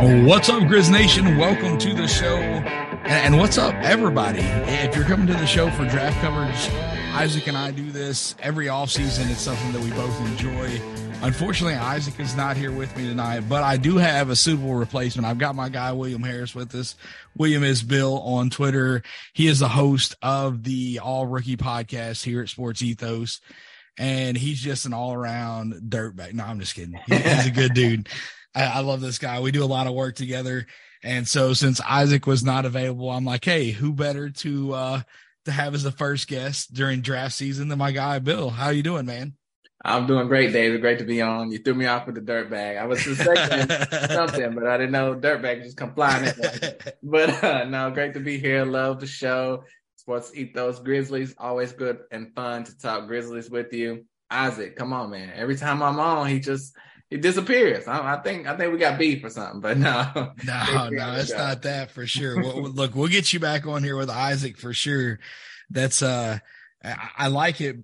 What's up, Grizz Nation? Welcome to the show. And what's up, everybody? If you're coming to the show for draft coverage, Isaac and I do this every offseason. It's something that we both enjoy. Unfortunately, Isaac is not here with me tonight, but I do have a suitable replacement. I've got my guy, William Harris, with us. William is Bill on Twitter. He is the host of the All Rookie podcast here at Sports Ethos, and he's just an all around dirtbag. No, I'm just kidding. He's a good dude. I, I love this guy. We do a lot of work together. And so since Isaac was not available, I'm like, hey, who better to uh to have as the first guest during draft season than my guy Bill? How you doing, man? I'm doing great, David. Great to be on. You threw me off with the dirt bag. I was suspecting something, but I didn't know dirt bag just come flying in. But uh, no, great to be here. Love the show. Sports Ethos Grizzlies. Always good and fun to talk Grizzlies with you. Isaac, come on, man. Every time I'm on, he just he disappears. I, I, think I think we got beef or something, but no, no, no, it's not that for sure. well, look, we'll get you back on here with Isaac for sure. That's uh, I, I like it.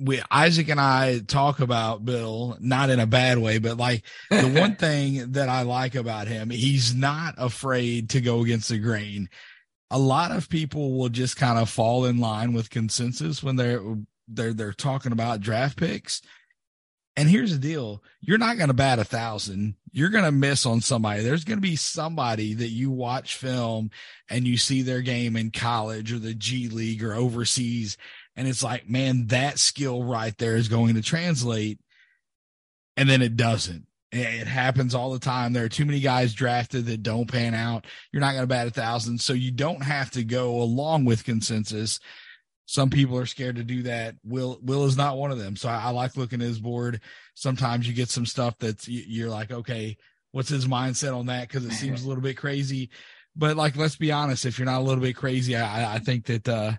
We Isaac and I talk about Bill, not in a bad way, but like the one thing that I like about him, he's not afraid to go against the grain. A lot of people will just kind of fall in line with consensus when they're they're they're talking about draft picks and here's the deal you're not going to bat a thousand. You're going to miss on somebody. There's going to be somebody that you watch film and you see their game in college or the G League or overseas. And it's like, man, that skill right there is going to translate. And then it doesn't. It happens all the time. There are too many guys drafted that don't pan out. You're not going to bat a thousand. So you don't have to go along with consensus some people are scared to do that. Will Will is not one of them. So I, I like looking at his board. Sometimes you get some stuff that's you're like, okay, what's his mindset on that? Because it seems a little bit crazy. But like, let's be honest, if you're not a little bit crazy, I, I think that uh,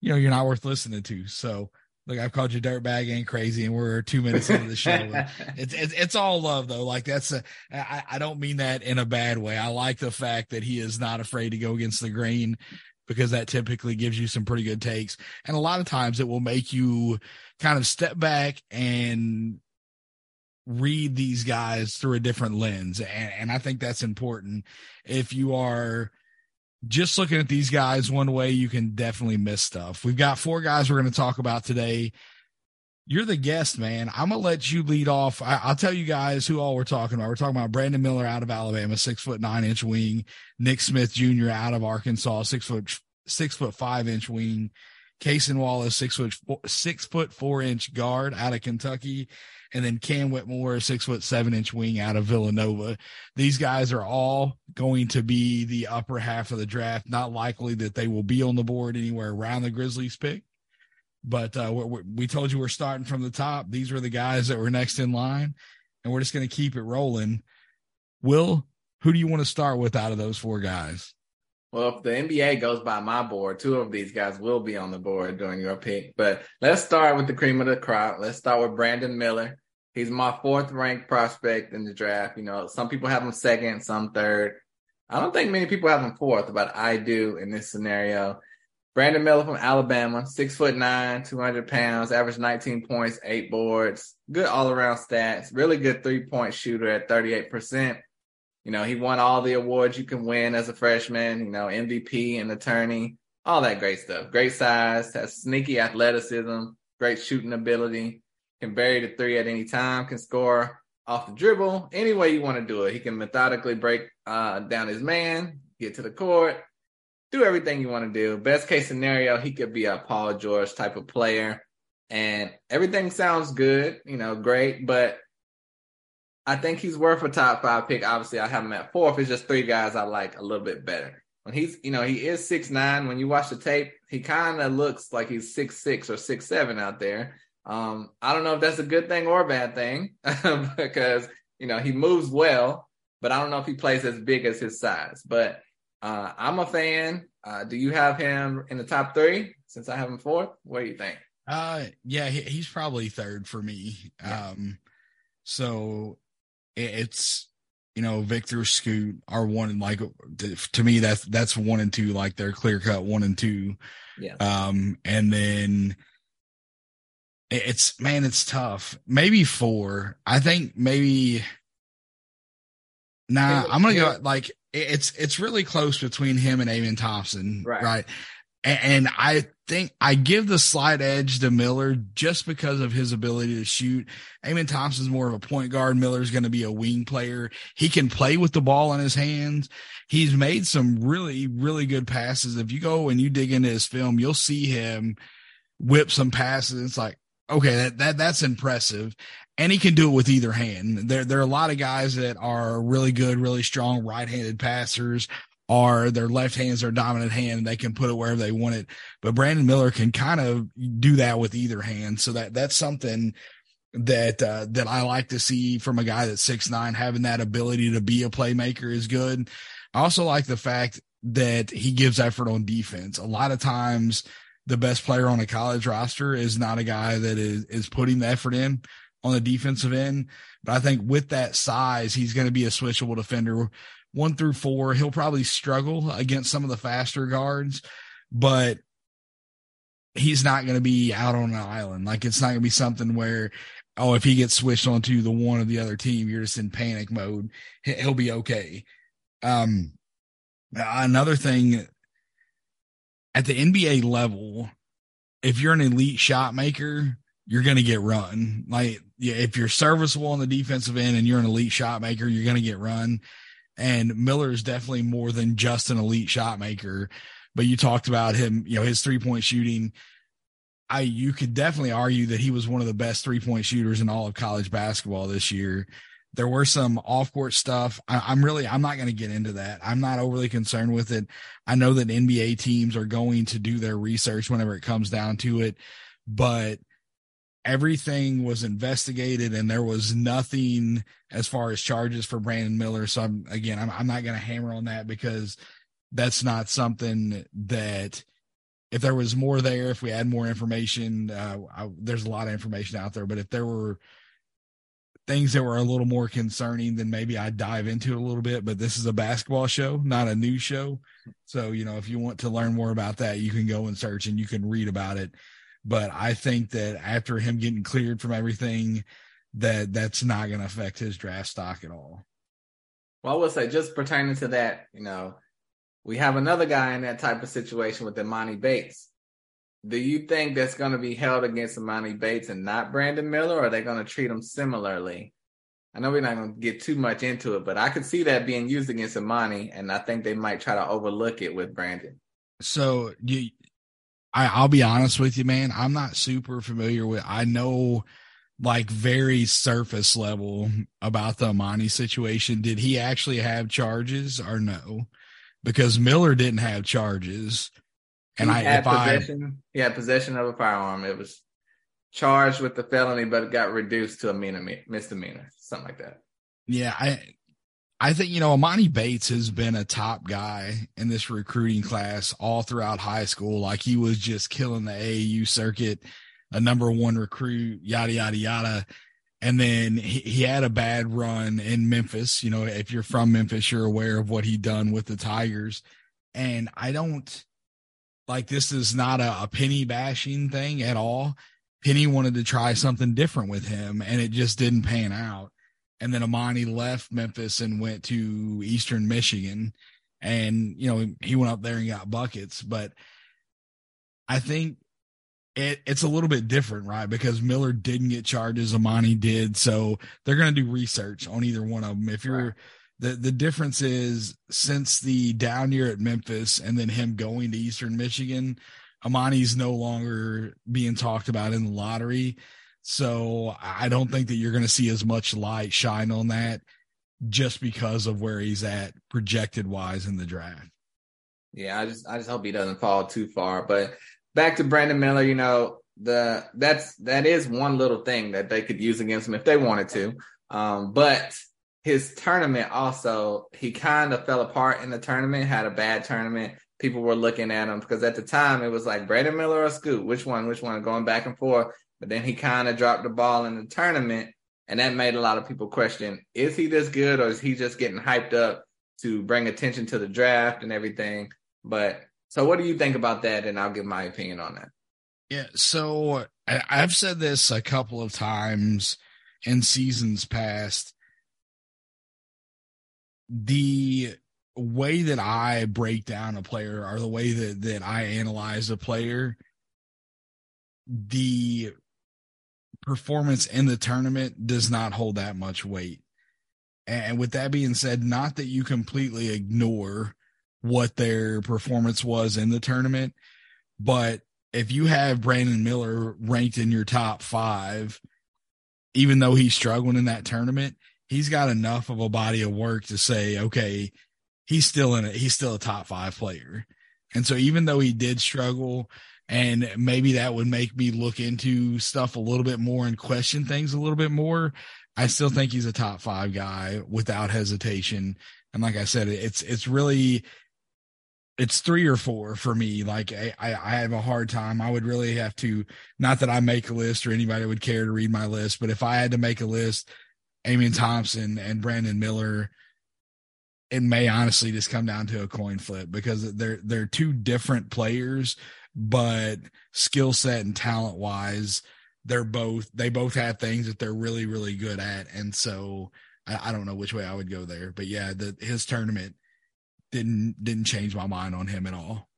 you know you're not worth listening to. So look, I've called you dirtbag and crazy, and we're two minutes into the show. it's, it's, it's all love though. Like that's a, I, I don't mean that in a bad way. I like the fact that he is not afraid to go against the grain because that typically gives you some pretty good takes. And a lot of times it will make you kind of step back and read these guys through a different lens. And, and I think that's important. If you are just looking at these guys one way, you can definitely miss stuff. We've got four guys we're going to talk about today you're the guest, man. I'm gonna let you lead off. I, will tell you guys who all we're talking about. We're talking about Brandon Miller out of Alabama, six foot nine inch wing. Nick Smith Jr. out of Arkansas, six foot six foot five inch wing. Cason Wallace, six foot four, six foot four inch guard out of Kentucky, and then Cam Whitmore, six foot seven inch wing out of Villanova. These guys are all going to be the upper half of the draft. Not likely that they will be on the board anywhere around the Grizzlies pick but uh, we, we told you we're starting from the top. These were the guys that were next in line, and we're just going to keep it rolling. Will, who do you want to start with out of those four guys? Well, if the NBA goes by my board, two of these guys will be on the board during your pick. But let's start with the cream of the crop. Let's start with Brandon Miller. He's my fourth ranked prospect in the draft. You know, some people have him second, some third. I don't think many people have him fourth, but I do in this scenario. Brandon Miller from Alabama, six foot nine, 200 pounds, average 19 points, eight boards, good all around stats, really good three point shooter at 38%. You know, he won all the awards you can win as a freshman, you know, MVP and attorney, all that great stuff. Great size, has sneaky athleticism, great shooting ability, can bury the three at any time, can score off the dribble, any way you want to do it. He can methodically break uh, down his man, get to the court, do everything you want to do. Best case scenario, he could be a Paul George type of player. And everything sounds good, you know, great, but I think he's worth a top five pick. Obviously, I have him at fourth. It's just three guys I like a little bit better. When he's, you know, he is six nine. When you watch the tape, he kind of looks like he's six six or six seven out there. Um, I don't know if that's a good thing or a bad thing because you know he moves well, but I don't know if he plays as big as his size. But uh, I'm a fan. Uh, do you have him in the top three? Since I have him fourth, what do you think? Uh, yeah, he, he's probably third for me. Yeah. Um, so it, it's you know Victor Scoot are one and like to me that's that's one and two like they're clear cut one and two. Yeah. Um, and then it's man, it's tough. Maybe four. I think maybe Nah, I'm gonna go like it's it's really close between him and Amen Thompson, right? right? And, and I think I give the slight edge to Miller just because of his ability to shoot. Amen Thompson's more of a point guard. Miller's going to be a wing player. He can play with the ball in his hands. He's made some really, really good passes. If you go and you dig into his film, you'll see him whip some passes. It's like, okay, that, that that's impressive. And he can do it with either hand. There, there are a lot of guys that are really good, really strong right-handed passers are their left hands their dominant hand and they can put it wherever they want it. But Brandon Miller can kind of do that with either hand. So that that's something that uh, that I like to see from a guy that's six nine having that ability to be a playmaker is good. I also like the fact that he gives effort on defense. A lot of times the best player on a college roster is not a guy that is is putting the effort in on the defensive end. But I think with that size, he's going to be a switchable defender one through four. He'll probably struggle against some of the faster guards, but he's not going to be out on an island. Like it's not going to be something where, oh, if he gets switched onto the one of the other team, you're just in panic mode. He'll be okay. Um, another thing at the NBA level, if you're an elite shot maker, you're going to get run. Like, yeah, if you're serviceable on the defensive end and you're an elite shot maker, you're going to get run. And Miller is definitely more than just an elite shot maker. But you talked about him, you know, his three point shooting. I you could definitely argue that he was one of the best three point shooters in all of college basketball this year. There were some off court stuff. I, am really I'm not going to get into that. I'm not overly concerned with it. I know that NBA teams are going to do their research whenever it comes down to it, but everything was investigated and there was nothing as far as charges for Brandon Miller. So I'm again, I'm, I'm not going to hammer on that because that's not something that if there was more there, if we had more information, uh, I, there's a lot of information out there, but if there were things that were a little more concerning, then maybe I'd dive into it a little bit, but this is a basketball show, not a news show. So, you know, if you want to learn more about that, you can go and search and you can read about it but I think that after him getting cleared from everything, that that's not going to affect his draft stock at all. Well, I will say, just pertaining to that, you know, we have another guy in that type of situation with Emoni Bates. Do you think that's going to be held against Emoni Bates and not Brandon Miller, or are they going to treat him similarly? I know we're not going to get too much into it, but I could see that being used against Emoni, and I think they might try to overlook it with Brandon. So you I, I'll be honest with you, man. I'm not super familiar with. I know like very surface level about the Emoni situation. Did he actually have charges or no? Because Miller didn't have charges. And he I, had possession, I, had possession of a firearm. It was charged with the felony, but it got reduced to a misdemeanor, something like that. Yeah, I I think, you know, Emoni Bates has been a top guy in this recruiting class all throughout high school. Like he was just killing the AAU circuit, a number one recruit, yada, yada, yada. And then he, he had a bad run in Memphis. You know, if you're from Memphis, you're aware of what he done with the Tigers. And I don't like this is not a, a penny bashing thing at all. Penny wanted to try something different with him and it just didn't pan out and then Emoni left Memphis and went to Eastern Michigan, and you know he went up there and got buckets. But I think it, it's a little bit different, right? Because Miller didn't get charges, Emoni did, so they're going to do research on either one of them. If you're right. the the difference is since the down year at Memphis and then him going to Eastern Michigan, Emoni's no longer being talked about in the lottery. So I don't think that you're going to see as much light shine on that just because of where he's at projected wise in the draft. Yeah, I just I just hope he doesn't fall too far. But back to Brandon Miller, you know, the that's that is one little thing that they could use against him if they wanted to. Um, but his tournament also he kind of fell apart in the tournament, had a bad tournament. People were looking at him because at the time it was like Brandon Miller or Scoot, which one, which one, going back and forth. But then he kind of dropped the ball in the tournament, and that made a lot of people question: Is he this good, or is he just getting hyped up to bring attention to the draft and everything? But so, what do you think about that? And I'll give my opinion on that. Yeah, so I've said this a couple of times in seasons past. the way that I break down a player or the way that, that I analyze a player, the performance in the tournament does not hold that much weight. And with that being said, not that you completely ignore what their performance was in the tournament, but if you have Brandon Miller ranked in your top five, even though he's struggling in that tournament, he's got enough of a body of work to say, okay, he's still in it. He's still a top five player. And so even though he did struggle and maybe that would make me look into stuff a little bit more and question things a little bit more, I still think he's a top five guy without hesitation. And like I said, it's, it's really, it's three or four for me. Like I, I have a hard time. I would really have to, not that I make a list or anybody would care to read my list, but if I had to make a list, Amen Thompson and Brandon Miller, it may honestly just come down to a coin flip because they're they're two different players, but skill set and talent wise, they're both they both have things that they're really really good at, and so I, I don't know which way I would go there, but yeah, the his tournament didn't didn't change my mind on him at all.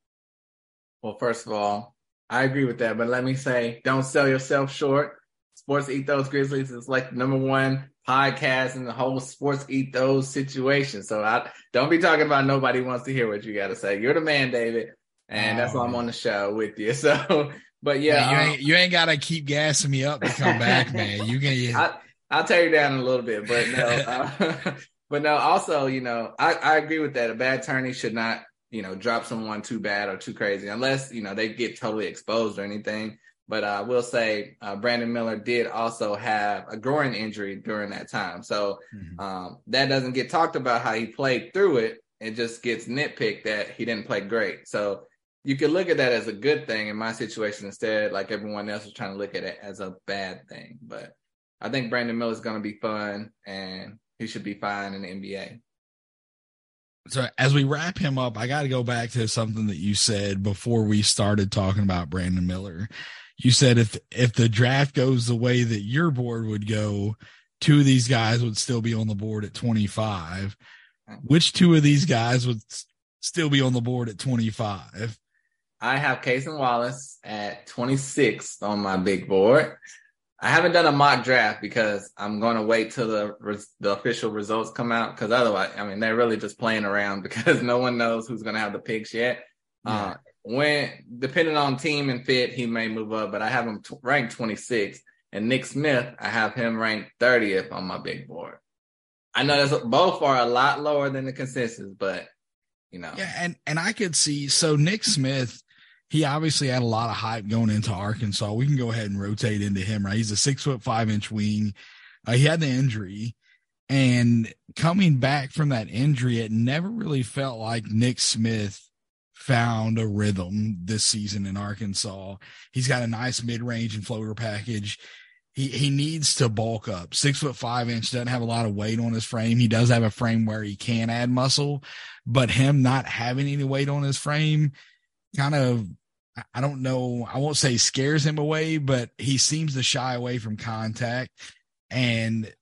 Well, first of all, I agree with that, but let me say, don't sell yourself short. Sports Ethos Grizzlies is like number one podcast and the whole sports ethos situation. So I don't be talking about nobody wants to hear what you got to say. You're the man, David, and that's why I'm on the show with you. So, but yeah, you um, ain't, you ain't got to keep gassing me up to come back, man. You can. You... I, I'll tear you down a little bit, but no, uh, but no. Also, you know, I, I agree with that. A bad attorney should not, you know, drop someone too bad or too crazy, unless you know they get totally exposed or anything. But I will say uh, Brandon Miller did also have a groin injury during that time. So mm-hmm. um, that doesn't get talked about how he played through it. It just gets nitpicked that he didn't play great. So you could look at that as a good thing in my situation instead, like everyone else is trying to look at it as a bad thing. But I think Brandon Miller is going to be fun and he should be fine in the NBA. So as we wrap him up, I got to go back to something that you said before we started talking about Brandon Miller you said if if the draft goes the way that your board would go, two of these guys would still be on the board at 25. Which two of these guys would still be on the board at 25? I have Cason Wallace at 26 on my big board. I haven't done a mock draft because I'm going to wait till the the official results come out because otherwise, I mean, they're really just playing around because no one knows who's going to have the picks yet. Yeah. Uh, when depending on team and fit, he may move up, but I have him t- ranked 26. And Nick Smith, I have him ranked 30th on my big board. I know that's both are a lot lower than the consensus, but you know. Yeah, and and I could see so Nick Smith, he obviously had a lot of hype going into Arkansas. We can go ahead and rotate into him, right? He's a six foot five inch wing. Uh, he had the injury, and coming back from that injury, it never really felt like Nick Smith found a rhythm this season in Arkansas. He's got a nice mid range and floater package. He he needs to bulk up. Six foot five inch doesn't have a lot of weight on his frame. He does have a frame where he can add muscle, but him not having any weight on his frame kind of I don't know, I won't say scares him away, but he seems to shy away from contact. And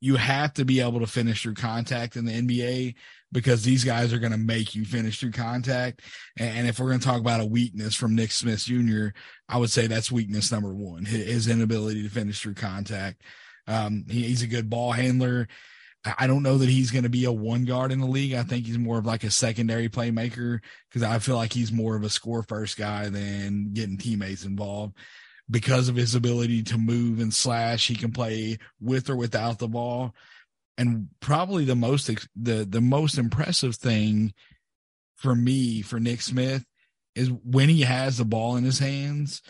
you have to be able to finish through contact in the NBA because these guys are going to make you finish through contact. And if we're going to talk about a weakness from Nick Smith Jr., I would say that's weakness number one, his inability to finish through contact. Um, he, he's a good ball handler. I don't know that he's going to be a one guard in the league. I think he's more of like a secondary playmaker because I feel like he's more of a score first guy than getting teammates involved. Because of his ability to move and slash, he can play with or without the ball and probably the most the the most impressive thing for me for Nick Smith is when he has the ball in his hands,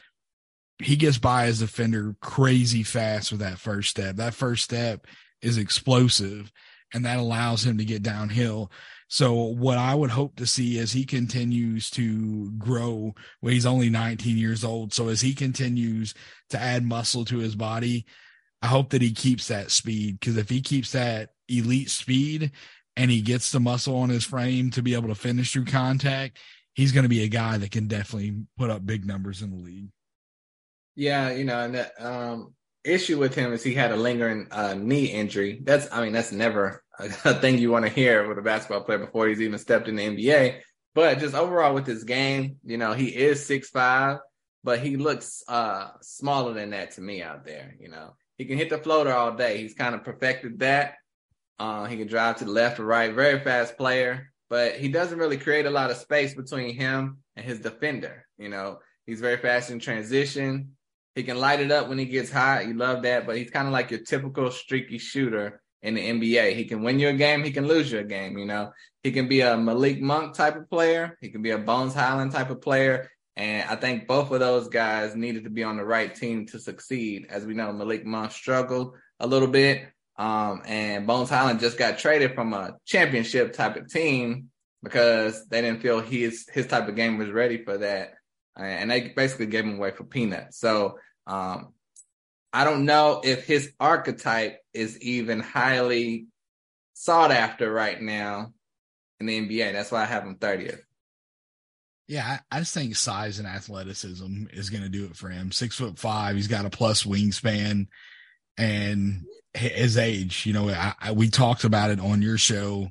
he gets by his defender crazy fast with that first step. That first step is explosive and that allows him to get downhill. So what I would hope to see as he continues to grow, well, he's only 19 years old. So as he continues to add muscle to his body, I hope that he keeps that speed because if he keeps that elite speed and he gets the muscle on his frame to be able to finish through contact, he's going to be a guy that can definitely put up big numbers in the league. Yeah, you know, and that, um, issue with him is he had a lingering uh, knee injury. That's, I mean, that's never a, a thing you want to hear with a basketball player before he's even stepped in the NBA. But just overall with his game, you know, he is six five, but he looks uh smaller than that to me out there. You know, he can hit the floater all day. He's kind of perfected that. Uh, he can drive to the left or right. Very fast player, but he doesn't really create a lot of space between him and his defender. You know, he's very fast in transition. He can light it up when he gets hot. You love that, but he's kind of like your typical streaky shooter in the NBA. He can win you a game, he can lose you a game, you know. He can be a Malik Monk type of player, he can be a Bones Hyland type of player. And I think both of those guys needed to be on the right team to succeed. As we know, Malik Monk struggled a little bit. Um, and Bones Hyland just got traded from a championship type of team because they didn't feel his his type of game was ready for that. And they basically gave him away for peanuts. So um, I don't know if his archetype is even highly sought after right now in the NBA. That's why I have him 30th. Yeah, I, just think size and athleticism is going to do it for him. Six foot five, he's got a plus wingspan, and his age. You know, I, I, we talked about it on your show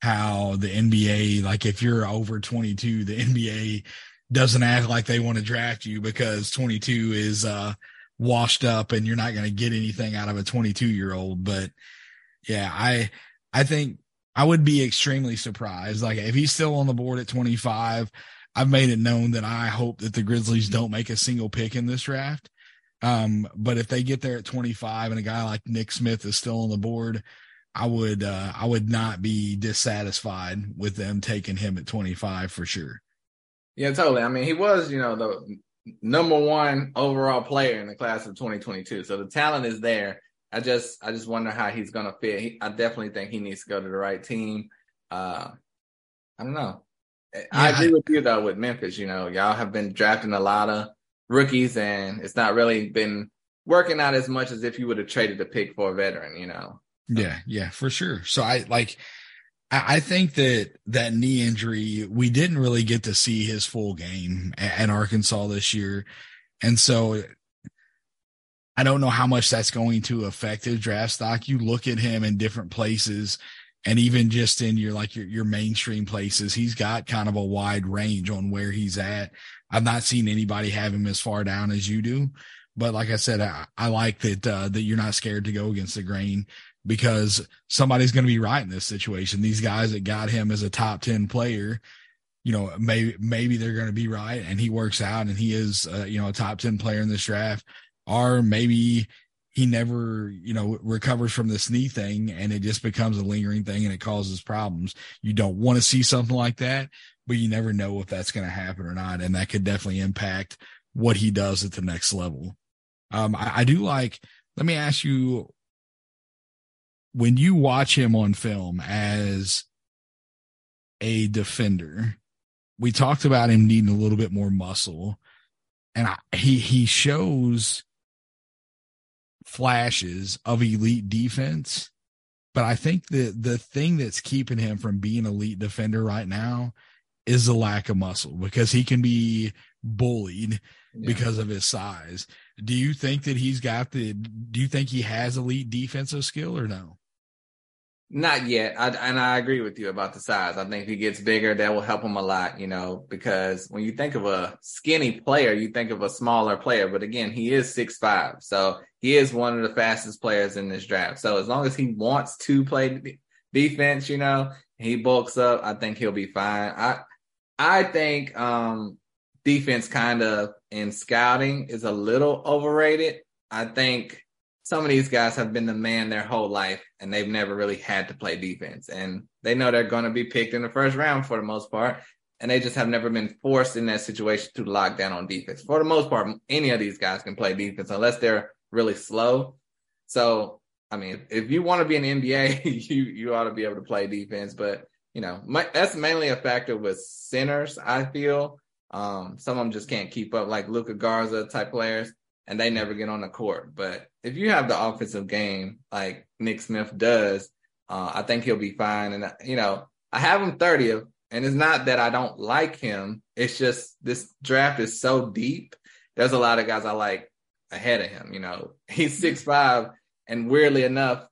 how the NBA, like if you're over 22, the NBA doesn't act like they want to draft you because 22 is uh washed up and you're not going to get anything out of a 22 year old. But yeah, I, I think I would be extremely surprised. Like if he's still on the board at 25, I've made it known that I hope that the Grizzlies don't make a single pick in this draft. Um, but if they get there at 25 and a guy like Nick Smith is still on the board, I would, uh, I would not be dissatisfied with them taking him at 25 for sure. Yeah, totally. I mean, he was, you know, the number one overall player in the class of 2022. So the talent is there. I just I just wonder how he's gonna fit. He, I definitely think he needs to go to the right team. Uh, I don't know. Yeah, I agree with you though with Memphis. You know, y'all have been drafting a lot of rookies, and it's not really been working out as much as if you would have traded a pick for a veteran. You know. Yeah, yeah, for sure. So I like I think that that knee injury, we didn't really get to see his full game at Arkansas this year. And so I don't know how much that's going to affect his draft stock. You look at him in different places and even just in your like your, your mainstream places, he's got kind of a wide range on where he's at. I've not seen anybody have him as far down as you do. But like I said, I, I like that uh, that you're not scared to go against the grain because somebody's going to be right in this situation. These guys that got him as a top 10 player, you know, maybe, maybe they're going to be right and he works out and he is, uh, you know, a top 10 player in this draft, or maybe he never, you know, recovers from this knee thing and it just becomes a lingering thing and it causes problems. You don't want to see something like that, but you never know if that's going to happen or not. And that could definitely impact what he does at the next level. Um, I, I do like, let me ask you when you watch him on film as a defender, we talked about him needing a little bit more muscle, and I, he he shows flashes of elite defense. But I think the the thing that's keeping him from being elite defender right now is the lack of muscle because he can be bullied yeah. because of his size. Do you think that he's got the do you think he has elite defensive skill or no? Not yet. I, and I agree with you about the size. I think if he gets bigger, that will help him a lot, you know, because when you think of a skinny player, you think of a smaller player. But again, he is six five, So he is one of the fastest players in this draft. So as long as he wants to play defense, you know, he bulks up, I think he'll be fine. I I think um defense kind of in scouting is a little overrated. I think some of these guys have been the man their whole life and they've never really had to play defense. And they know they're going to be picked in the first round for the most part. And they just have never been forced in that situation to lock down on defense. For the most part, any of these guys can play defense unless they're really slow. So, I mean, if you want to be an NBA, you, you ought to be able to play defense. But, you know, my, that's mainly a factor with centers, I feel. Um, some of them just can't keep up, like Luka Garza type players and they never get on the court. But if you have the offensive game like Nick Smith does, uh, I think he'll be fine. And you know, I have him 30th, and it's not that I don't like him. It's just this draft is so deep. There's a lot of guys I like ahead of him. You know, he's six five, and weirdly enough,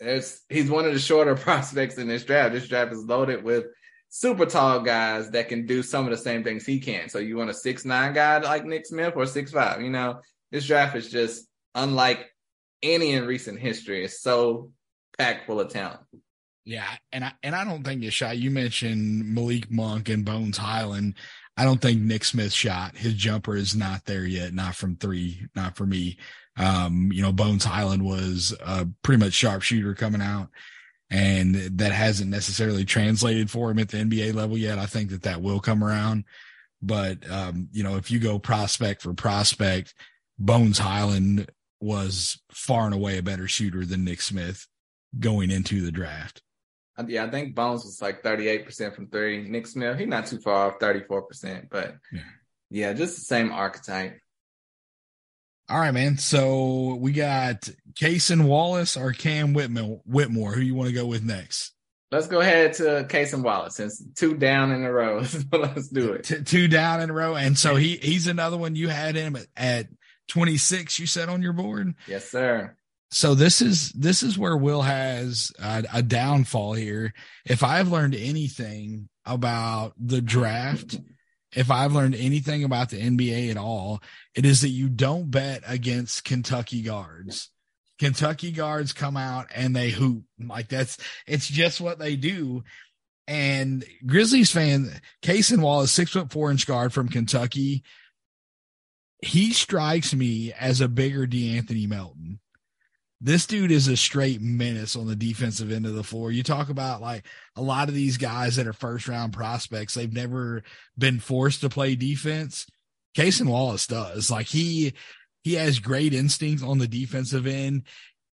there's he's one of the shorter prospects in this draft. This draft is loaded with super tall guys that can do some of the same things he can. So you want a six nine guy like Nick Smith or six five? You know, this draft is just unlike any in recent history. It's so packed full of talent. Yeah, and I and I don't think it's shot. You mentioned Malik Monk and Bones Hyland. I don't think Nick Smith shot. His jumper is not there yet, not from three, not for me. Um, you know, Bones Hyland was a pretty much sharpshooter coming out, and that hasn't necessarily translated for him at the NBA level yet. I think that that will come around. But, um, you know, if you go prospect for prospect, Bones Hyland was far and away a better shooter than Nick Smith going into the draft. Yeah, I think Bones was like 38% from three. Nick Smith, he's not too far off, 34%. But yeah, yeah just the same archetype. All right, man. So we got Cason Wallace or Cam Whitmore. Whitmore, who you want to go with next? Let's go ahead to Cason Wallace. Since two down in a row, let's do it. T- two down in a row, and so he he's another one. You had him at, at 26. You said on your board. Yes, sir so this is this is where Will has a, a, downfall here. If I've learned anything about the draft, if I've learned anything about the NBA at all, it is that you don't bet against Kentucky guards. Kentucky guards come out and they hoop like that's it's just what they do. And Grizzlies fan, Cason Wallace six foot four inch guard from Kentucky. He strikes me as a bigger De'Anthony Melton this dude is a straight menace on the defensive end of the floor. You talk about like a lot of these guys that are first round prospects, they've never been forced to play defense. Cason Wallace does. Like he he has great instincts on the defensive end.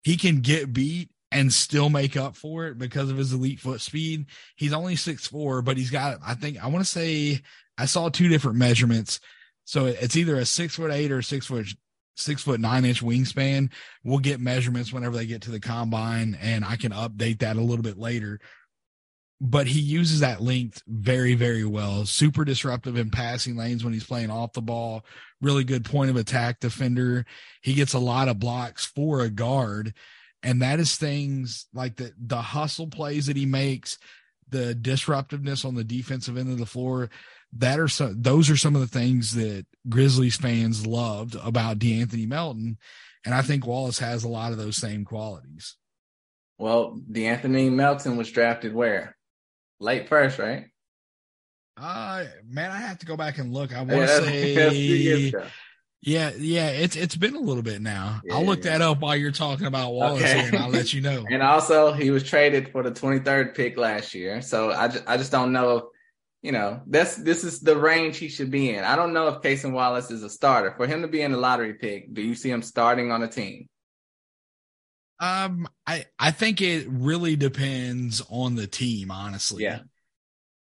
He can get beat and still make up for it because of his elite foot speed. He's only six four, but he's got I think I want to say I saw two different measurements. So it's either a six foot eight or six foot six foot nine inch wingspan. We'll get measurements whenever they get to the combine, and I can update that a little bit later. But he uses that length very, very well. Super disruptive in passing lanes when he's playing off the ball. Really good point of attack defender. He gets a lot of blocks for a guard. And that is things like the the hustle plays that he makes, the disruptiveness on the defensive end of the floor that are some those are some of the things that Grizzlies fans loved about De'Anthony Melton. And I think Wallace has a lot of those same qualities. Well, De'Anthony Melton was drafted where? Late first, right? Uh man, I have to go back and look. I want to say yeah, yeah, it's it's been a little bit now. Yeah, I'll look yeah. that up while you're talking about Wallace okay. and I'll let you know. and also, he was traded for the 23rd pick last year, so I just, I just don't know you know, that's this is the range he should be in. I don't know if Cason Wallace is a starter. For him to be in the lottery pick, do you see him starting on a team? Um, I I think it really depends on the team, honestly. Yeah,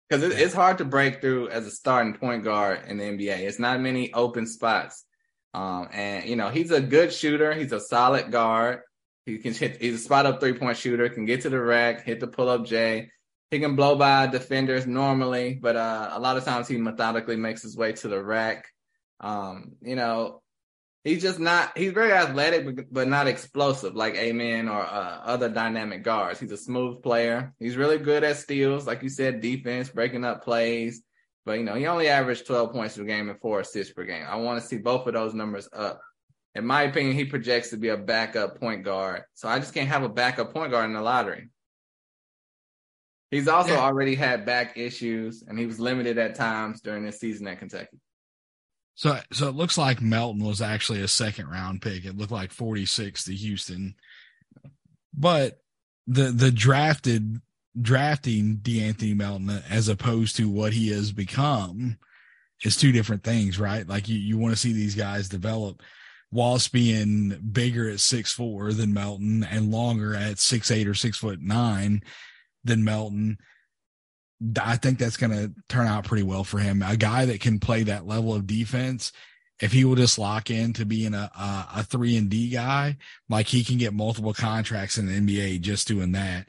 because it, it's hard to break through as a starting point guard in the NBA. It's not many open spots. Um, and you know he's a good shooter. He's a solid guard. He can hit. He's a spot up three point shooter. Can get to the rack, hit the pull up J he can blow by defenders normally, but uh, a lot of times he methodically makes his way to the rack. Um, you know, he's just not. He's very athletic, but not explosive like Amen or uh, other dynamic guards. He's a smooth player. He's really good at steals, like you said, defense, breaking up plays. But you know, he only averaged 12 points per game and four assists per game. I want to see both of those numbers up. In my opinion, he projects to be a backup point guard. So I just can't have a backup point guard in the lottery. He's also yeah. already had back issues, and he was limited at times during this season at Kentucky. So, so it looks like Melton was actually a second round pick. It looked like 46 to Houston, but the the drafted drafting De'Anthony Melton as opposed to what he has become is two different things, right? Like you, you want to see these guys develop. Wallace being bigger at six four than Melton and longer at six eight or six foot nine than Melton. I think that's going to turn out pretty well for him. A guy that can play that level of defense, if he will just lock in to being a, a, a three and D guy, like he can get multiple contracts in the NBA just doing that.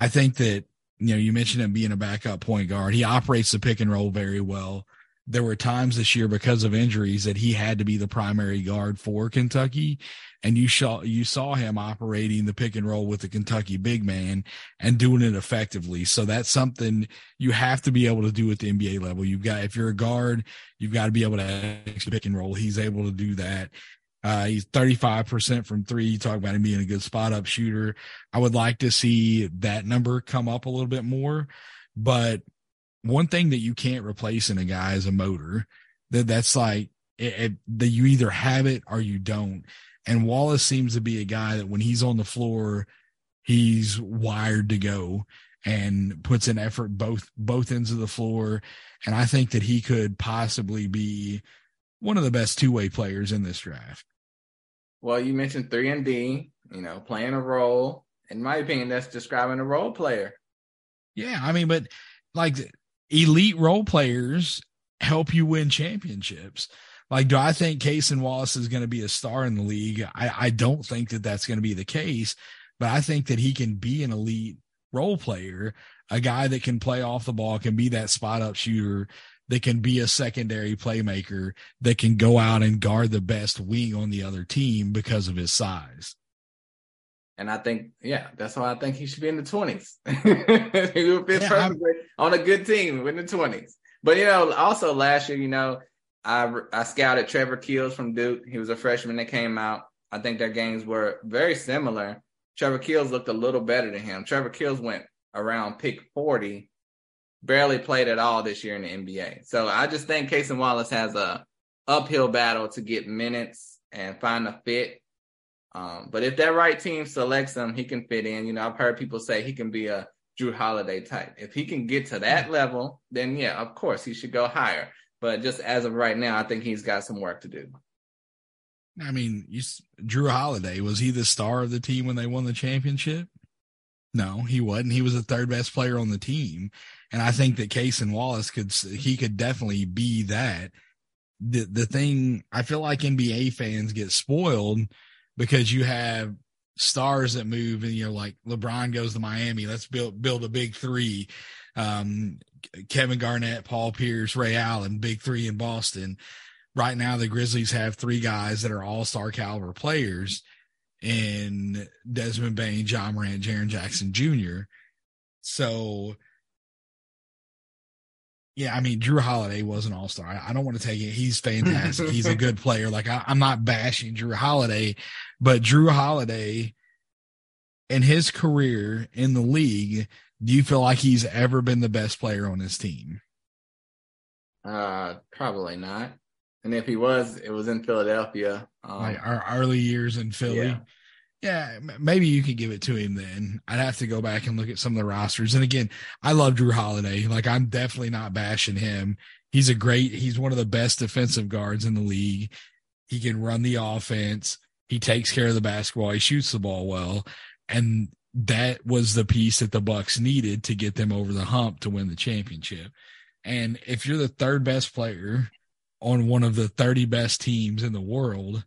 I think that, you know, you mentioned him being a backup point guard. He operates the pick and roll very well. there were times this year because of injuries that he had to be the primary guard for Kentucky. And you saw, you saw him operating the pick and roll with the Kentucky big man and doing it effectively. So that's something you have to be able to do at the NBA level. You've got, if you're a guard, you've got to be able to pick and roll. He's able to do that. Uh, he's 35% from three. You talk about him being a good spot up shooter. I would like to see that number come up a little bit more, but one thing that you can't replace in a guy is a motor. That that's like it, it, that you either have it or you don't. And Wallace seems to be a guy that when he's on the floor, he's wired to go and puts an effort both both ends of the floor. And I think that he could possibly be one of the best two way players in this draft. Well, you mentioned three and D, you know, playing a role. In my opinion, that's describing a role player. Yeah, I mean, but like elite role players help you win championships. Like, do I think Cason Wallace is going to be a star in the league? I, I don't think that that's going to be the case, but I think that he can be an elite role player, a guy that can play off the ball, can be that spot up shooter, that can be a secondary playmaker, that can go out and guard the best wing on the other team because of his size. And I think, yeah, that's why I think he should be in the 20s. he would fit yeah, perfectly on a good team in the 20s. But, you know, also last year, you know, I, I scouted Trevor Keels from Duke. He was a freshman that came out. I think their games were very similar. Trevor Keels looked a little better than him. Trevor Keels went around pick 40, barely played at all this year in the NBA. So I just think Cason Wallace has a uphill battle to get minutes and find a fit um, but if that right team selects him, he can fit in. You know, I've heard people say he can be a Jrue Holiday type. If he can get to that level, then yeah, of course he should go higher. But just as of right now, I think he's got some work to do. I mean, you, Jrue Holiday was he the star of the team when they won the championship? No, he wasn't. He was the third best player on the team, and I think that Cason Wallace could he could definitely be that. The the thing I feel like NBA fans get spoiled because you have stars that move and you know like LeBron goes to Miami let's build build a big 3 um, Kevin Garnett Paul Pierce Ray Allen big 3 in Boston right now the Grizzlies have three guys that are all-star caliber players in Desmond Bane Ja Morant Jaren Jackson Jr. so yeah, I mean, Jrue Holiday was an all star. I, don't want to take it. He's fantastic. He's a good player. Like I, am not bashing Jrue Holiday, but Jrue Holiday in his career in the league, do you feel like he's ever been the best player on his team? Uh, probably not. And if he was, it was in Philadelphia. Um, like our early years in Philly. Yeah. Yeah, maybe you could give it to him then. I'd have to go back and look at some of the rosters. And again, I love Jrue Holiday. Like I'm definitely not bashing him. He's a great, he's one of the best defensive guards in the league. He can run the offense. He takes care of the basketball. He shoots the ball well. And that was the piece that the Bucks needed to get them over the hump to win the championship. And if you're the third best player on one of the 30 best teams in the world,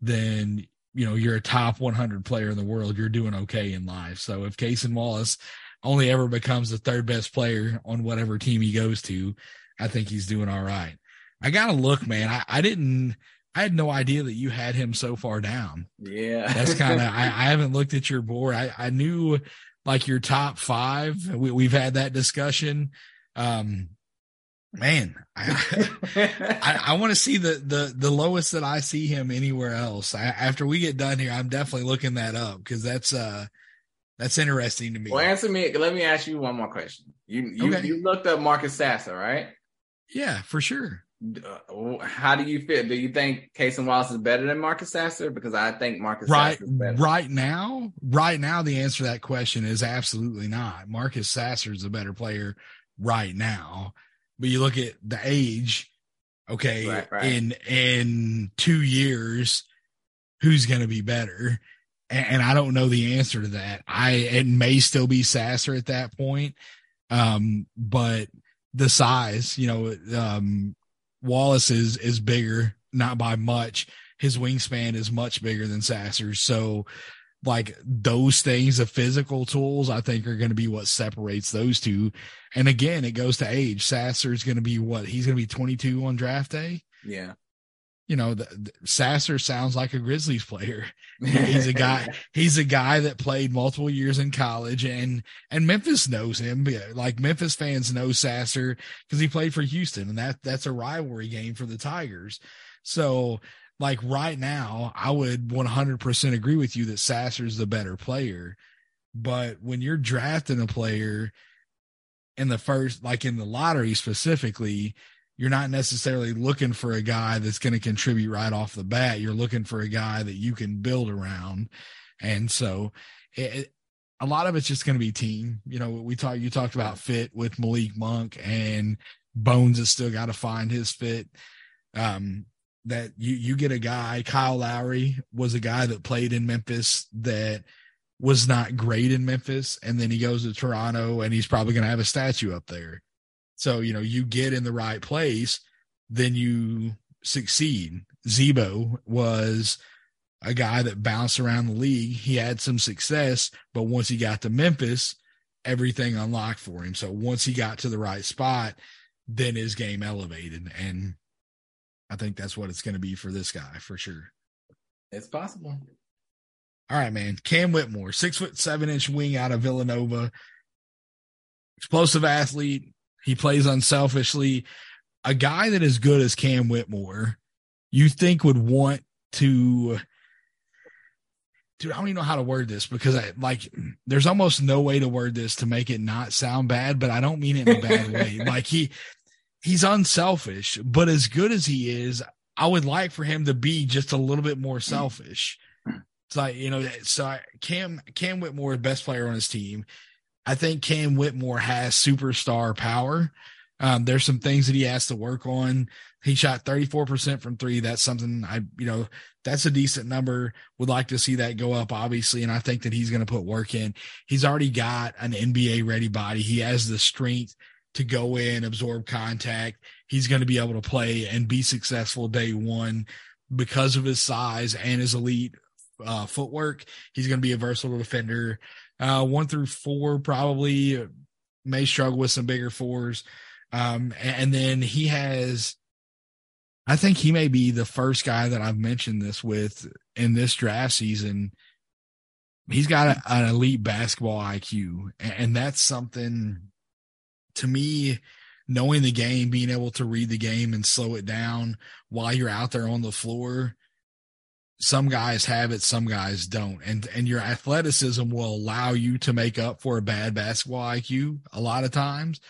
then you know you're a top 100 player in the world, you're doing okay in life. So if Cason Wallace only ever becomes the third best player on whatever team he goes to, I think he's doing all right. I gotta look, man. I, I didn't. I had no idea that you had him so far down. Yeah, that's kind of. I, I haven't looked at your board. I I knew like your top five. We, we've had that discussion. Um, man, I, I, I want to see the, the, the lowest that I see him anywhere else. I, after we get done here, I'm definitely looking that up because that's, uh, that's interesting to me. Well, answer me. Let me ask you one more question. You, you, okay. you looked up Marcus Sasser, right? Yeah, for sure. Uh, how do you feel? Do you think Cason Wallace is better than Marcus Sasser? Because I think Marcus right right now, right now, the answer to that question is absolutely not. Marcus Sasser is a better player right now but you look at the age, okay, right, right. in in two years, who's going to be better? And, and, I don't know the answer to that. I it may still be Sasser at that point, um, but the size, you know, um, Wallace is is bigger, not by much. His wingspan is much bigger than Sasser's, so like those things, the physical tools, I think are going to be what separates those two. And again, it goes to age. Sasser's going to be what? He's going to be 22 on draft day. Yeah. You know, the, the, Sasser sounds like a Grizzlies player. He's a guy. he's a guy that played multiple years in college, and and Memphis knows him. Like Memphis fans know Sasser because he played for Houston, and that that's a rivalry game for the Tigers. So like right now, I would 100% agree with you that Sasser's the better player. But when you're drafting a player in the first, like in the lottery specifically, you're not necessarily looking for a guy that's going to contribute right off the bat. You're looking for a guy that you can build around. And so it, a lot of it's just going to be team. You know, we talked, you talked about fit with Malik Monk and Bones has still got to find his fit. Um, that you you get a guy Kyle Lowry was a guy that played in Memphis that was not great in Memphis and then he goes to Toronto and he's probably going to have a statue up there. So, you know, you get in the right place, then you succeed. Z-Bo was a guy that bounced around the league. He had some success, but once he got to Memphis, everything unlocked for him. So once he got to the right spot, then his game elevated and I think that's what it's going to be for this guy for sure. It's possible. All right, man. Cam Whitmore, six foot seven inch wing out of Villanova, explosive athlete. He plays unselfishly. A guy that is good as Cam Whitmore, you think would want to. Dude, I don't even know how to word this because I like there's almost no way to word this to make it not sound bad, but I don't mean it in a bad way. Like he he's unselfish, but as good as he is, I would like for him to be just a little bit more selfish. It's like, you know, so Cam Cam Whitmore, is best player on his team. I think Cam Whitmore has superstar power. Um, there's some things that he has to work on. He shot 34% from three. That's something I, you know, that's a decent number. Would like to see that go up, obviously. And I think that he's going to put work in. He's already got an NBA ready body. He has the strength to go in, absorb contact. He's going to be able to play and be successful day one because of his size and his elite uh, footwork. He's going to be a versatile defender. Uh, one through four probably may struggle with some bigger fours. Um, and then he has, I think he may be the first guy that I've mentioned this with in this draft season. He's got a, an elite basketball IQ, and that's something to me, knowing the game, being able to read the game and slow it down while you're out there on the floor, some guys have it, some guys don't. And and your athleticism will allow you to make up for a bad basketball IQ a lot of times.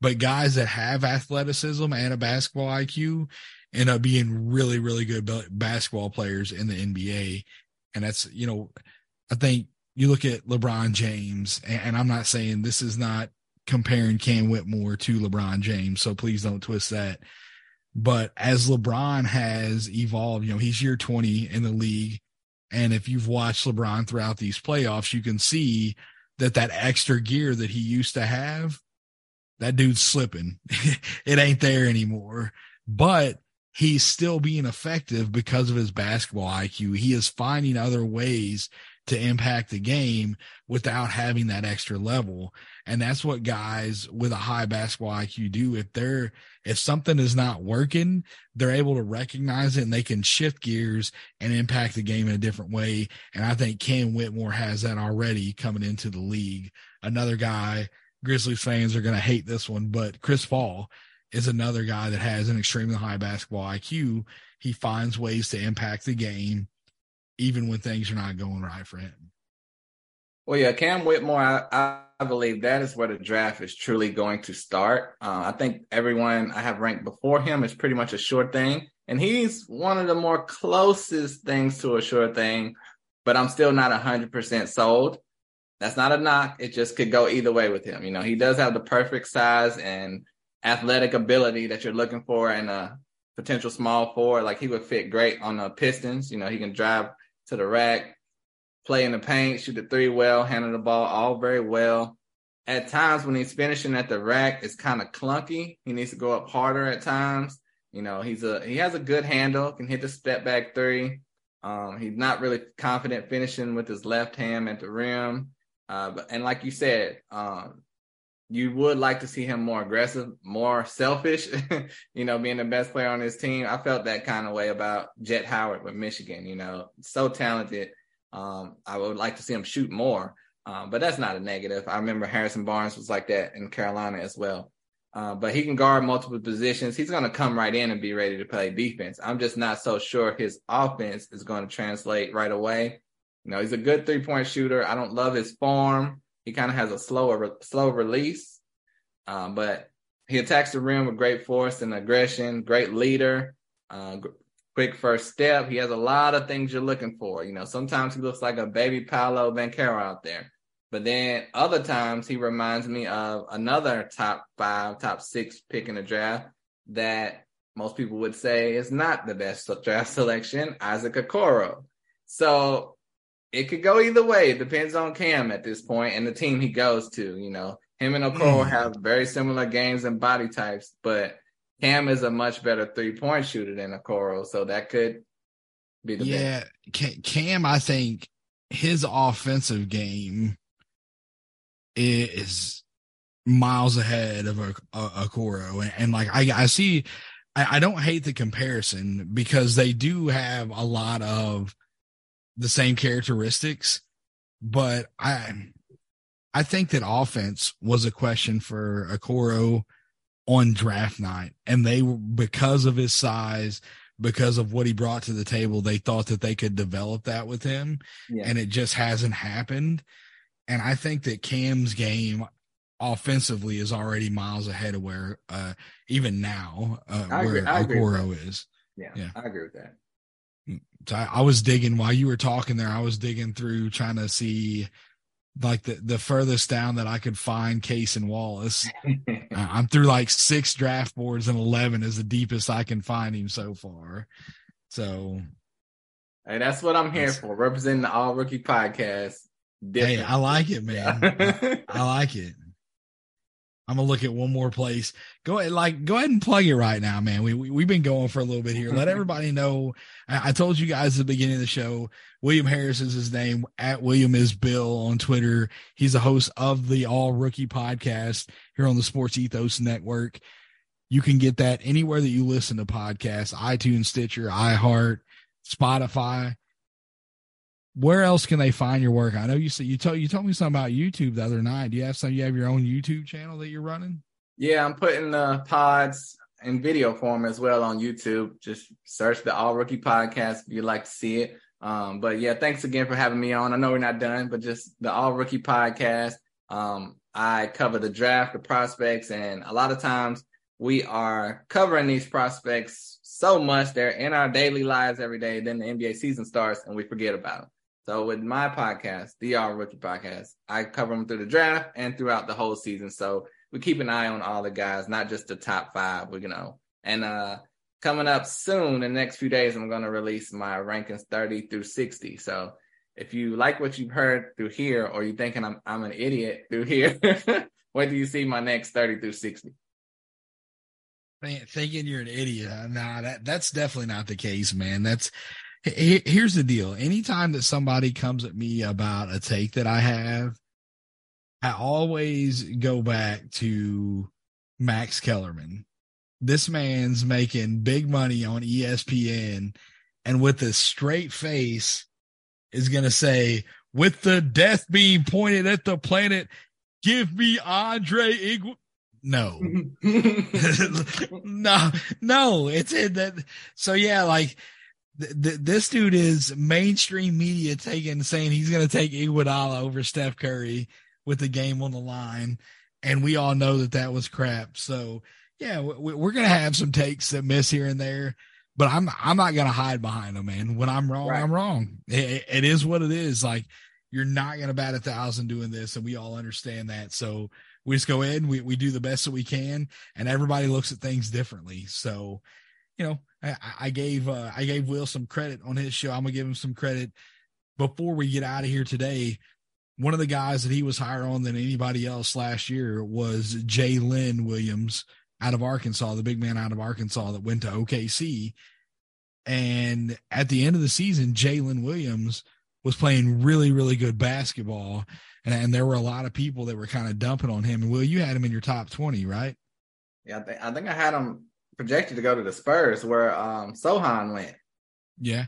But guys that have athleticism and a basketball IQ end up being really, really good basketball players in the NBA. And that's, you know, I think you look at LeBron James, and I'm not saying this is not comparing Cam Whitmore to LeBron James. So please don't twist that. But as LeBron has evolved, you know, he's year 20 in the league. And if you've watched LeBron throughout these playoffs, you can see that that extra gear that he used to have, that dude's slipping. it ain't there anymore. But he's still being effective because of his basketball IQ. He is finding other ways to impact the game without having that extra level. And that's what guys with a high basketball IQ do. If they're, if something is not working, they're able to recognize it and they can shift gears and impact the game in a different way. And I think Cam Whitmore has that already coming into the league. Another guy, Grizzlies fans are going to hate this one, but Chris Paul is another guy that has an extremely high basketball IQ. He finds ways to impact the game even when things are not going right for him. Well, yeah, Cam Whitmore, I, I believe that is where the draft is truly going to start. Uh, I think everyone I have ranked before him is pretty much a sure thing. And he's one of the more closest things to a sure thing, but I'm still not 100% sold. That's not a knock. It just could go either way with him. You know, he does have the perfect size and athletic ability that you're looking for in a potential small forward. Like he would fit great on the Pistons. You know, he can drive to the rack, play in the paint, shoot the three well, handle the ball all very well. At times when he's finishing at the rack, it's kind of clunky. He needs to go up harder at times. You know, he's a he has a good handle, can hit the step back three. Um, he's not really confident finishing with his left hand at the rim. Uh, but, and like you said, um, you would like to see him more aggressive, more selfish, you know, being the best player on his team. I felt that kind of way about Jett Howard with Michigan, you know, so talented. Um, I would like to see him shoot more, um, but that's not a negative. I remember Harrison Barnes was like that in Carolina as well. Uh, but he can guard multiple positions. He's going to come right in and be ready to play defense. I'm just not so sure his offense is going to translate right away. You know, he's a good three point shooter. I don't love his form. He kind of has a slower, slow release, um, but he attacks the rim with great force and aggression. Great leader, uh, g- quick first step. He has a lot of things you're looking for. You know, sometimes he looks like a baby Paolo Banchero out there, but then other times he reminds me of another top five, top six pick in the draft that most people would say is not the best draft selection, Isaac Okoro. So it could go either way. It depends on Cam at this point and the team he goes to. You know, him and Okoro mm. have very similar games and body types, but Cam is a much better three point shooter than Okoro, so that could be the yeah. Cam, I think his offensive game is miles ahead of a, a, Okoro, and, and, like I, I see, I, I don't hate the comparison because they do have a lot of the same characteristics, but I I think that offense was a question for Okoro on draft night, and they were because of his size, because of what he brought to the table, they thought that they could develop that with him, yeah. and it just hasn't happened. And I think that Cam's game offensively is already miles ahead of where uh, even now uh, where Okoro is. Yeah, yeah, I agree with that. So I, I, was digging while you were talking there. I was digging through trying to see like the, the furthest down that I could find Cason Wallace. I'm through like six draft boards and 11 is the deepest I can find him so far. So. Hey, that's what I'm here for, representing the All Rookie Podcast. Different. Hey, I like it, man. I, I like it. I'm gonna look at one more place. Go ahead, like go ahead and plug it right now, man. We, we have been going for a little bit here. Let mm-hmm. everybody know. I, I, told you guys at the beginning of the show. William Harris is his name. At William is Bill on Twitter. He's the host of the All Rookie Podcast here on the Sports Ethos Network. You can get that anywhere that you listen to podcasts: iTunes, Stitcher, iHeart, Spotify where else can they find your work? I know you said you told you told me something about YouTube the other night. Do you have some? You have your own YouTube channel that you're running? Yeah, I'm putting the pods in video form as well on YouTube. Just search the All Rookie Podcast if you'd like to see it. Um, but yeah, thanks again for having me on. I know we're not done, but just the All Rookie Podcast. Um, I cover the draft, the prospects, and a lot of times we are covering these prospects so much they're in our daily lives every day. Then the NBA season starts and we forget about them. So with my podcast, the All Rookie Podcast, I cover them through the draft and throughout the whole season. So we keep an eye on all the guys, not just the top five. We you know, and uh coming up soon in the next few days, I'm gonna release my rankings 30 through 60. So if you like what you've heard through here, or you're thinking I'm I'm an idiot through here, where do you see my next 30 through 60? Man, thinking you're an idiot. Nah, that that's definitely not the case, man. That's here's the deal. Anytime that somebody comes at me about a take that I have, I always go back to Max Kellerman. This man's making big money on ESPN and with a straight face is going to say, with the death beam pointed at the planet, give me Andre Iguodala. No, no, no. It's in that. So yeah, like th- this dude is mainstream media taking saying he's going to take Iguodala over Steph Curry with the game on the line, and we all know that that was crap. So yeah, we, are going to have some takes that miss here and there, but I'm I'm not going to hide behind them, man. When I'm wrong, right. I'm wrong. It, it is what it is. Like you're not going to bat a thousand doing this, and we all understand that. So we just go in, we we do the best that we can, and everybody looks at things differently. So you know, I, gave uh, I gave Will some credit on his show. I'm gonna give him some credit before we get out of here today. One of the guys that he was higher on than anybody else last year was Jaylin Williams out of Arkansas, the big man out of Arkansas that went to OKC. And at the end of the season, Jaylin Williams was playing really, really good basketball. And, and there were a lot of people that were kind of dumping on him. And Will, you had him in your top 20, right? Yeah, I, think I had him projected to go to the Spurs where um Sochan went. Yeah.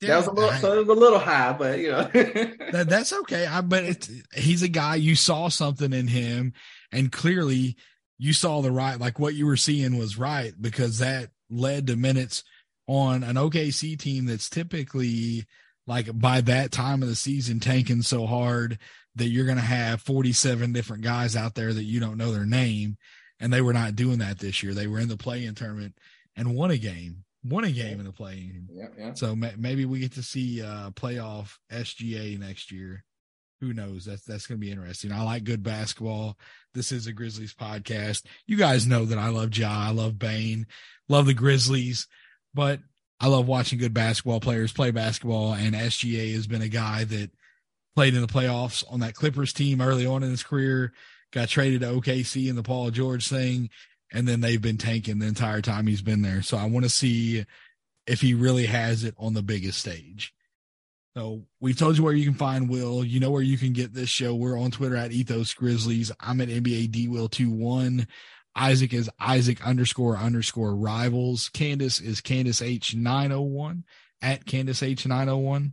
Yeah, that was a little, I, so it was a little high, but you know that, that's okay. I but it's he's a guy you saw something in him, and clearly you saw the right, like what you were seeing was right because that led to minutes on an OKC team that's typically like by that time of the season tanking so hard that you're going to have 47 different guys out there that you don't know their name. And they were not doing that this year. They were in the play-in tournament and won a game, won a game in the play-in. Yeah, yeah. So ma- maybe we get to see uh playoff SGA next year. Who knows? That's that's going to be interesting. I like good basketball. This is a Grizzlies podcast. You guys know that I love Ja, I love Bane, love the Grizzlies, but I love watching good basketball players play basketball. And SGA has been a guy that played in the playoffs on that Clippers team early on in his career, got traded to OKC in the Paul George thing, and then they've been tanking the entire time he's been there. So I want to see if he really has it on the biggest stage. So we've told you where you can find Will. You know where you can get this show. We're on Twitter at Ethos Grizzlies. I'm at NBA D Will 21. Isaac is Isaac underscore underscore rivals. Candace is Candace H901 at Candace H901.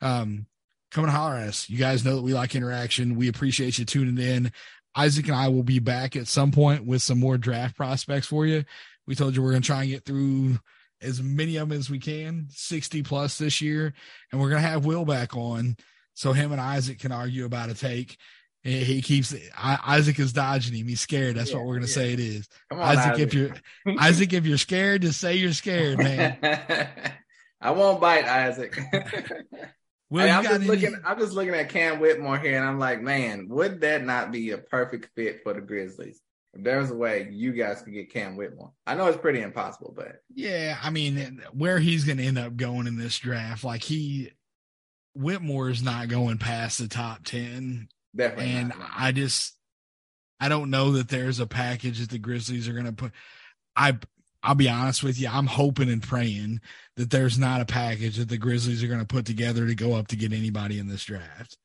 Um, come and holler at us. You guys know that we like interaction. We appreciate you tuning in. Isaac and I will be back at some point with some more draft prospects for you. We told you we're going to try and get through as many of them as we can, 60 plus this year. And we're going to have Will back on so him and Isaac can argue about a take he keeps Isaac is dodging him. He's scared. That's yeah, what we're gonna yeah. say. It is on, Isaac, Isaac. If you're Isaac, if you're scared, just say you're scared, man. I won't bite Isaac. well, hey, I'm just looking. I'm just looking at Cam Whitmore here, and I'm like, man, would that not be a perfect fit for the Grizzlies? If there's a way you guys could get Cam Whitmore, I know it's pretty impossible, but yeah, I mean, where he's going to end up going in this draft, like he Whitmore is not going past the top ten Definitely. And not. I just I don't know that there's a package that the Grizzlies are going to put. I I'll be honest with you. I'm hoping and praying that there's not a package that the Grizzlies are going to put together to go up to get anybody in this draft.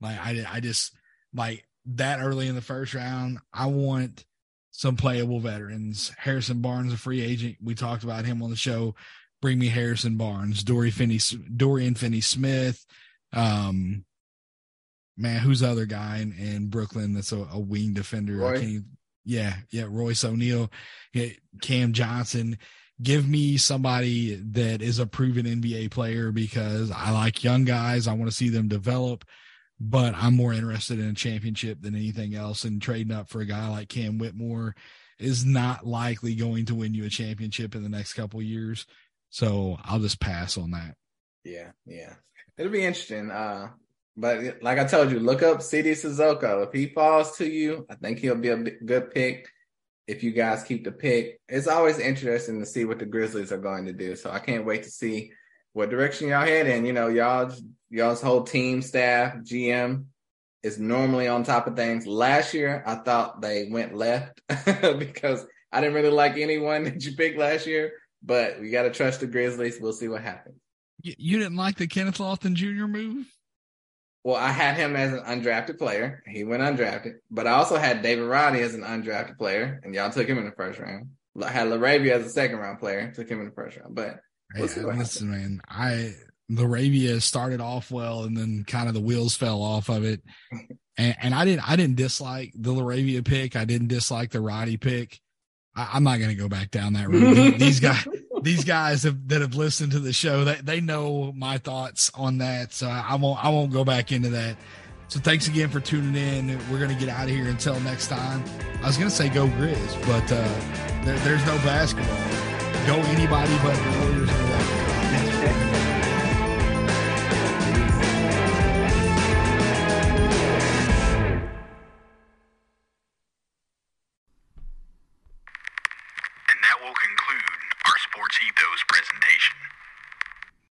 Like I I just like that early in the first round. I want some playable veterans. Harrison Barnes, a free agent. We talked about him on the show. Bring me Harrison Barnes, Dory Finney, Dorian Finney Smith, um, man, who's the other guy in, in Brooklyn that's a, a wing defender? Roy? I can't even, yeah, yeah, Royce O'Neale, yeah, Cam Johnson. Give me somebody that is a proven NBA player because I like young guys. I want to see them develop, but I'm more interested in a championship than anything else. And trading up for a guy like Cam Whitmore is not likely going to win you a championship in the next couple years. So I'll just pass on that. Yeah, yeah. It'll be interesting. Uh, but like I told you, look up Sidy Cissoko. If he falls to you, I think he'll be a good pick. If you guys keep the pick, it's always interesting to see what the Grizzlies are going to do. So I can't wait to see what direction y'all head in. You know, y'all y'all's whole team, staff, GM is normally on top of things. Last year, I thought they went left because I didn't really like anyone that you picked last year. But we got to trust the Grizzlies. We'll see what happens. You didn't like the Kenneth Lofton Jr. move? Well, I had him as an undrafted player. He went undrafted, but I also had David Roddy as an undrafted player, and y'all took him in the first round. I had LaRavia as a second round player, took him in the first round. But we'll hey, listen, man, I LaRavia started off well, and then kind of the wheels fell off of it. and, and I didn't, I didn't dislike the LaRavia pick. I didn't dislike the Roddy pick. I, am not going to go back down that road. these guys, these guys have, that have listened to the show, they, they know my thoughts on that. So I, won't, I won't go back into that. So thanks again for tuning in. We're to get out of here until next time. I was to say go Grizz, but uh, there, there's no basketball. Go anybody but the Warriors